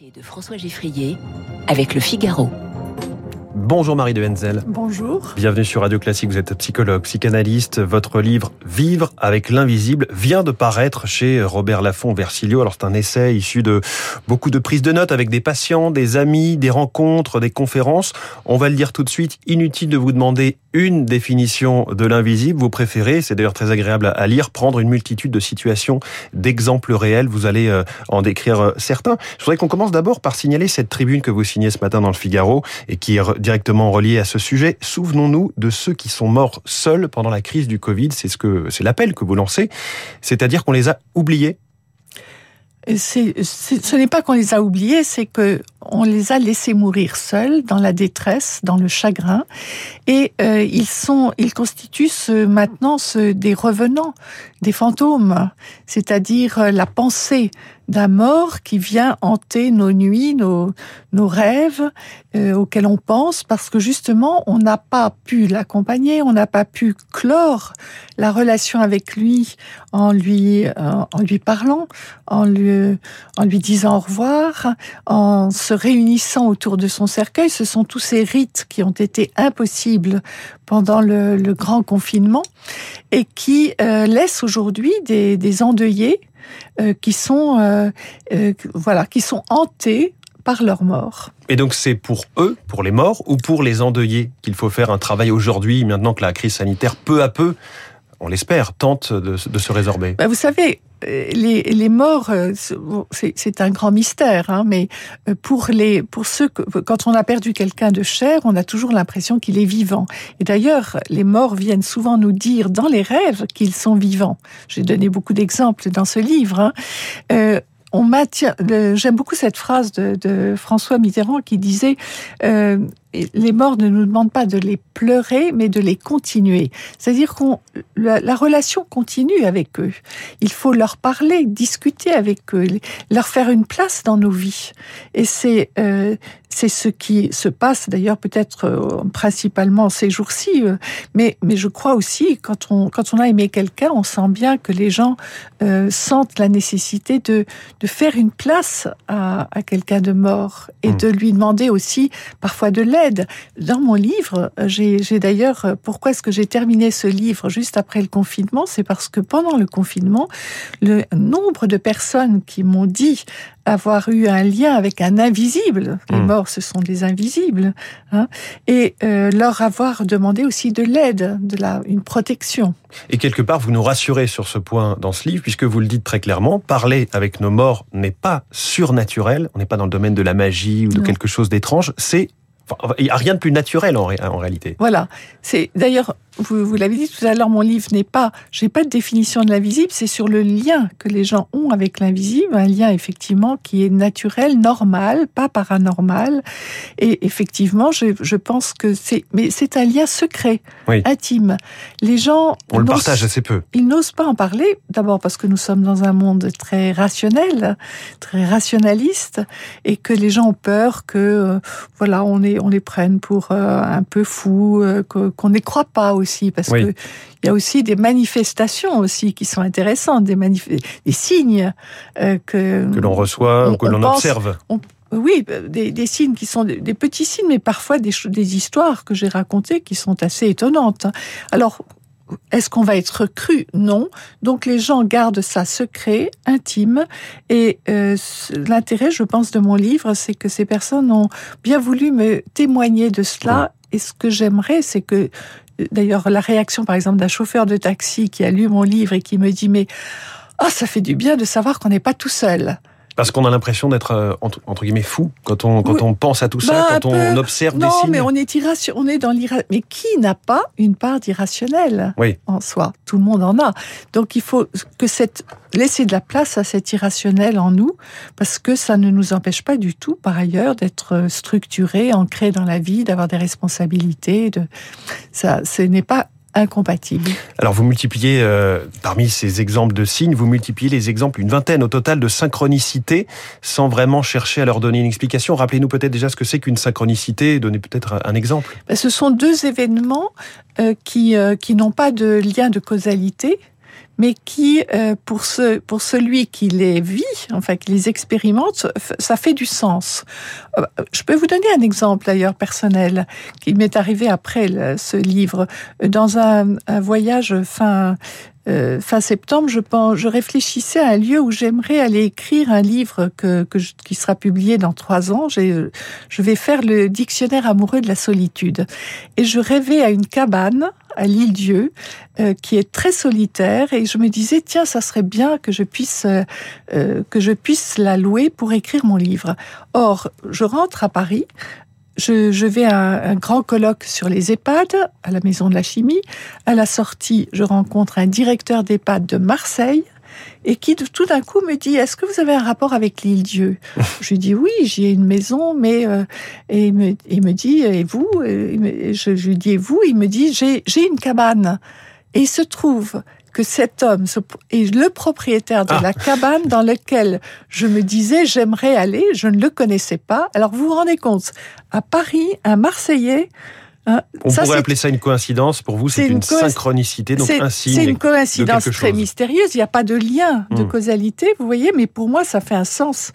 L'invité de François Geffrier avec le Figaro. Bonjour Marie de Henzel. Bonjour. Bienvenue sur Radio Classique, vous êtes psychologue, psychanalyste. Votre livre Vivre avec l'invisible vient de paraître chez Robert Laffont Versilio. Alors c'est un essai issu de beaucoup de prises de notes avec des patients, des amis, des rencontres, des conférences. On va le dire tout de suite, inutile de vous demander une définition de l'invisible. Vous préférez, c'est d'ailleurs très agréable à lire, prendre une multitude de situations, d'exemples réels. Vous allez euh, en décrire euh, certains. Je voudrais qu'on commence d'abord par signaler cette tribune que vous signez ce matin dans le Figaro et qui est directement reliée à ce sujet. Souvenons-nous de ceux qui sont morts seuls pendant la crise du Covid. C'est ce que, c'est l'appel que vous lancez. C'est-à-dire qu'on les a oubliés ce n'est pas qu'on les a oubliés, c'est que on les a laissés mourir seuls dans la détresse, dans le chagrin, et euh, ils sont, ils constituent ce, maintenant ce, des revenants, des fantômes, c'est-à-dire euh, la pensée d'un mort qui vient hanter nos nuits, nos, nos rêves euh, auxquels on pense parce que justement on n'a pas pu l'accompagner, on n'a pas pu clore la relation avec lui en lui en lui parlant, en lui en lui disant au revoir, en se réunissant autour de son cercueil. Ce sont tous ces rites qui ont été impossibles pendant le, le grand confinement et qui euh, laissent aujourd'hui des, des endeuillés euh, qui sont euh, euh, voilà qui sont hantés par leur mort. Et donc c'est pour eux, pour les morts ou pour les endeuillés qu'il faut faire un travail aujourd'hui, maintenant que la crise sanitaire peu à peu on l'espère, tente de, se résorber ben Vous savez, les, les morts, c'est un grand mystère, hein, mais pour les, pour ceux que, quand on a perdu quelqu'un de cher, on a toujours l'impression qu'il est vivant. Et d'ailleurs, les morts viennent souvent nous dire dans les rêves qu'ils sont vivants. J'ai donné beaucoup d'exemples dans ce livre. Hein. Euh, on. J'aime beaucoup cette phrase de, de, François Mitterrand qui disait euh, les morts ne nous demandent pas de les pleurer, mais de les continuer. C'est-à-dire qu'on la, la, relation continue avec eux. Il faut leur parler, discuter avec eux, leur faire une place dans nos vies. Et c'est euh, c'est ce qui se passe d'ailleurs peut-être euh, principalement ces jours-ci, euh, mais mais je crois aussi quand on quand on a aimé quelqu'un, on sent bien que les gens euh, sentent la nécessité de de faire une place à, à quelqu'un de mort et mmh. de lui demander aussi parfois de l'aide. Dans mon livre, j'ai d'ailleurs pourquoi est-ce que j'ai terminé ce livre juste après le confinement, c'est parce que pendant le confinement, le nombre de personnes qui m'ont dit avoir eu un lien avec un invisible, les mmh. morts ce sont des invisibles, hein, et euh, leur avoir demandé aussi de l'aide, de la une protection. Et quelque part, vous nous rassurez sur ce point dans ce livre, puisque vous le dites très clairement, parler avec nos morts n'est pas surnaturel, on n'est pas dans le domaine de la magie ou de non. quelque chose d'étrange, c'est il n'y a rien de plus naturel en, ré en réalité. Voilà. C'est d'ailleurs, vous, vous l'avez dit tout à l'heure, mon livre n'est pas, j'ai pas de définition de l'invisible, c'est sur le lien que les gens ont avec l'invisible, un lien effectivement qui est naturel, normal, pas paranormal. Et effectivement, je, je pense que c'est, mais c'est un lien secret, oui. intime. Les gens, on le partage assez peu. Ils n'osent pas en parler. D'abord parce que nous sommes dans un monde très rationnel, très rationaliste, et que les gens ont peur que, euh, voilà, on est on les prenne pour euh, un peu fous, euh, qu'on n'y croit pas aussi, parce oui. que il y a aussi des manifestations aussi qui sont intéressantes, des, des signes euh, que que l'on reçoit ou que l'on observe. On, oui, des, des, signes qui sont des, des, petits signes, mais parfois des, des histoires que j'ai racontées qui sont assez étonnantes. Alors, est-ce qu'on va être cru? Non. Donc les gens gardent ça secret, intime. Et euh, l'intérêt, je pense, de mon livre, c'est que ces personnes ont bien voulu me témoigner de cela. Et ce que j'aimerais, c'est que, d'ailleurs, la réaction, par exemple, d'un chauffeur de taxi qui a lu mon livre et qui me dit, mais ah, oh, ça fait du bien de savoir qu'on n'est pas tout seul. Parce qu'on a l'impression d'être euh, entre, entre, guillemets fou quand on quand oui. on pense à tout ça, bah, quand on observe non, des signes. Non, mais on est irration, on est dans l'irrationnel. Mais qui n'a pas une part d'irrationnel oui. en soi? Tout le monde en a. Donc il faut que cette laisser de la place à cet irrationnel en nous, parce que ça ne nous empêche pas du tout, par ailleurs, d'être structuré, ancré dans la vie, d'avoir des responsabilités. De ça, ce n'est pas incompatibles. Alors vous multipliez, euh, parmi ces exemples de signes, vous multipliez les exemples, une vingtaine au total de synchronicités, sans vraiment chercher à leur donner une explication. Rappelez-nous peut-être déjà ce que c'est qu'une synchronicité, donnez peut-être un, un, exemple. Ce sont deux événements euh, qui, euh, qui n'ont pas de lien de causalité, mais qui, euh, pour, ce, pour celui qui les vit, enfin qui les expérimente, ça fait du sens. Euh, je peux vous donner un exemple d'ailleurs personnel qui m'est arrivé après ce livre. Dans un, un voyage fin euh, fin septembre, je, pense, je réfléchissais à un lieu où j'aimerais aller écrire un livre que, que qui sera publié dans trois ans. Je vais faire le dictionnaire amoureux de la solitude. Et je rêvais à une cabane à l'île Dieu, euh, qui est très solitaire, et je me disais tiens, ça serait bien que je puisse euh, que je puisse la louer pour écrire mon livre. Or, je rentre à Paris, je, vais à un grand colloque sur les EHPAD à la Maison de la Chimie. À la sortie, je rencontre un directeur d'EHPAD de Marseille et qui tout d'un coup me dit Est-ce que vous avez un rapport avec l'île Dieu Je lui dis Oui, j'y ai une maison, mais euh, et il me, il me, dit Et vous je, je, lui dis Et vous Il me dit J'ai une cabane. Et il se trouve que cet homme est le propriétaire de ah. la cabane dans laquelle je me disais j'aimerais aller, je ne le connaissais pas. Alors vous vous rendez compte, à Paris, un Marseillais Hein, On pourrait appeler ça une coïncidence. Pour vous, c'est une, synchronicité, donc un signe. C'est une coïncidence très mystérieuse. Il n'y a pas de lien de hmm. causalité, vous voyez, mais pour moi, ça fait un sens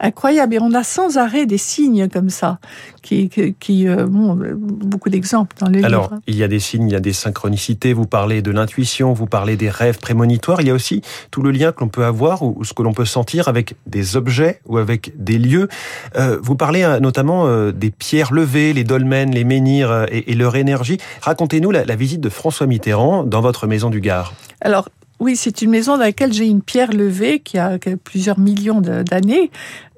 incroyable. Et on a sans arrêt des signes comme ça, qui, qui, euh, bon, beaucoup d'exemples dans les Alors, il y a des signes, il y a des synchronicités. Vous parlez de l'intuition, vous parlez des rêves prémonitoires. Il y a aussi tout le lien que l'on peut avoir ou ce que l'on peut sentir avec des objets ou avec des lieux. Euh, vous parlez euh, notamment des pierres levées, les dolmens, les menhirs et, leur énergie. Racontez-nous la, visite de François Mitterrand dans votre maison du Gard. Alors, oui, c'est une maison dans laquelle j'ai une pierre levée qui a, plusieurs millions d'années,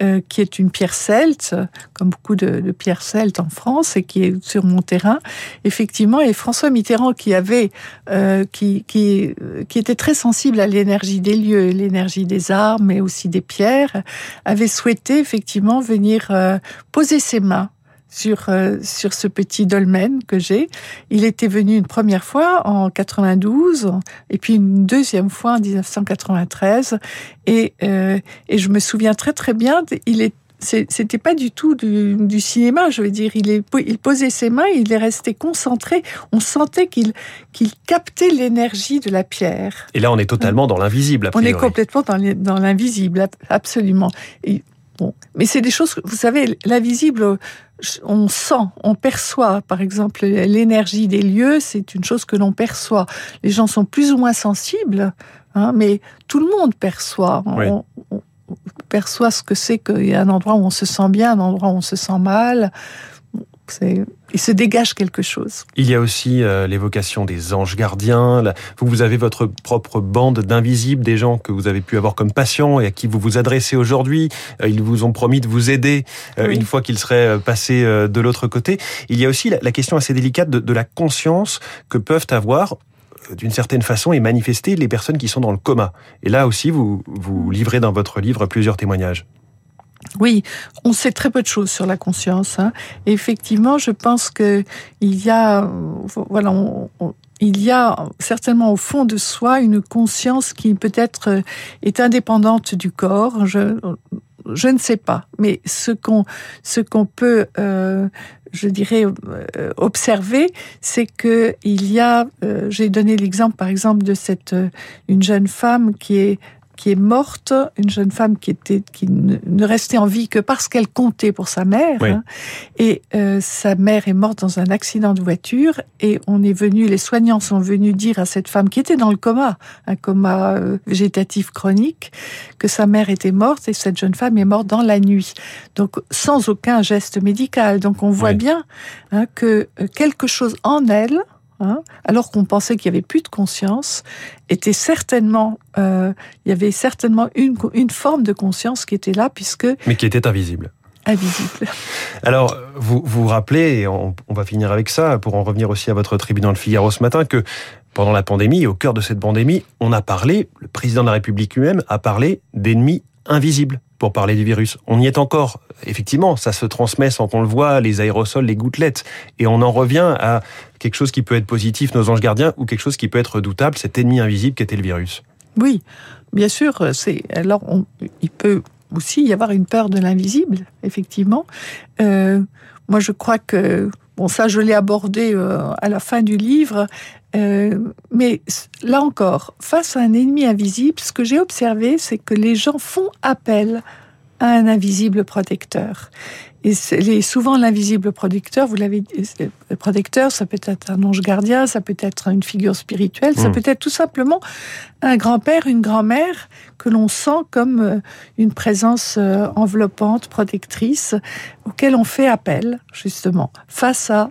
euh, qui est une pierre celte, comme beaucoup de, pierres celtes en France, et qui est sur mon terrain. Effectivement, et François Mitterrand, qui avait, euh, qui, qui, qui était très sensible à l'énergie des lieux, l'énergie des arbres, mais aussi des pierres, avait souhaité effectivement venir euh, poser ses mains sur euh, sur ce petit dolmen que j'ai. Il était venu une première fois en 92 et puis une deuxième fois en 1993 et euh, et je me souviens très très bien. Il est c'était pas du tout du, du, cinéma, je veux dire. Il, est, il posait ses mains, il est resté concentré. On sentait qu'il qu'il captait l'énergie de la pierre. Et là, on est totalement dans l'invisible. On est complètement dans l'invisible, absolument. Et, bon, mais c'est des choses, vous savez, l'invisible on sent, on perçoit, par exemple, l'énergie des lieux, c'est une chose que l'on perçoit. Les gens sont plus ou moins sensibles, hein, mais tout le monde perçoit. On, perçoit ce que c'est qu'il y a un endroit où on se sent bien, un endroit où on se sent mal il se dégage quelque chose. Il y a aussi euh, l'évocation des anges gardiens. vous, vous avez votre propre bande d'invisibles, des gens que vous avez pu avoir comme patients et à qui vous vous adressez aujourd'hui. Euh, ils vous ont promis de vous aider euh, une fois qu'ils seraient passés de l'autre côté. Il y a aussi la, question assez délicate de, de la conscience que peuvent avoir d'une certaine façon et manifester les personnes qui sont dans le coma. Et là aussi, vous, vous livrez dans votre livre plusieurs témoignages. Oui, on sait très peu de choses sur la conscience. Hein. effectivement, je pense que il y a, voilà, il y a certainement au fond de soi une conscience qui peut-être est indépendante du corps. Je, ne sais pas, mais ce qu'on ce qu'on peut, euh, je dirais, euh, observer, c'est que il y a. Euh, j'ai donné l'exemple, par exemple, de cette une jeune femme qui est qui est morte, une jeune femme qui était qui ne restait en vie que parce qu'elle comptait pour sa mère. Et euh, sa mère est morte dans un accident de voiture. Et on est venu, les soignants sont venus dire à cette femme qui était dans le coma, un coma euh, végétatif chronique, que sa mère était morte et cette jeune femme est morte dans la nuit. Donc sans aucun geste médical. Donc on voit bien hein, que euh, quelque chose en elle Hein, alors qu'on pensait qu'il y avait plus de conscience, était certainement, euh, il y avait certainement une, une forme de conscience qui était là, puisque... Mais qui était invisible. Invisible. Alors, vous vous rappelez, et on, va finir avec ça, pour en revenir aussi à votre tribunal Le Figaro ce matin, que pendant la pandémie, au cœur de cette pandémie, on a parlé, le président de la République lui-même a parlé d'ennemis invisibles pour parler du virus. On y est encore. Effectivement, ça se transmet sans qu'on le voit, les aérosols, les gouttelettes. Et on en revient à quelque chose qui peut être positif, nos anges gardiens, ou quelque chose qui peut être redoutable, cet ennemi invisible qu'était le virus. Oui, bien sûr. C'est alors il peut aussi y avoir une peur de l'invisible, effectivement. Euh, moi, je crois que Bon, ça, je l'ai abordé euh, à la fin du livre. Euh, mais là encore, face à un ennemi invisible, ce que j'ai observé, c'est que les gens font appel un invisible protecteur. Et c'est souvent l'invisible protecteur, vous l'avez dit, le protecteur, ça peut être un ange gardien, ça peut être une figure spirituelle, ça hmm. peut être tout simplement un grand-père, une grand-mère que l'on sent comme euh, une présence euh, enveloppante, protectrice, auquel on fait appel, justement, face à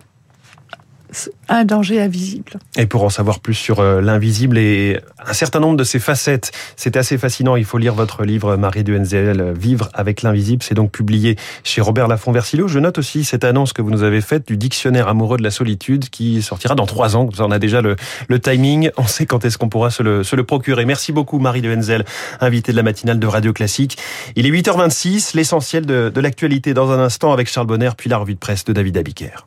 un danger invisible. Et pour en savoir plus sur euh, l'invisible et un certain nombre de ses facettes, c'est assez fascinant. Il faut lire votre livre, Marie de Duenzel, Vivre avec l'invisible. C'est donc publié chez Robert Laffont Versilo. Je note aussi cette annonce que vous nous avez faite du dictionnaire amoureux de la solitude qui sortira dans trois ans. On a déjà le, timing. On sait quand est-ce qu'on pourra se le, procurer. Merci beaucoup, Marie de Duenzel, invitée de la matinale de Radio Classique. Il est 8h26, l'essentiel de, de l'actualité dans un instant avec Charles Bonner, puis la revue de presse de David Abiker.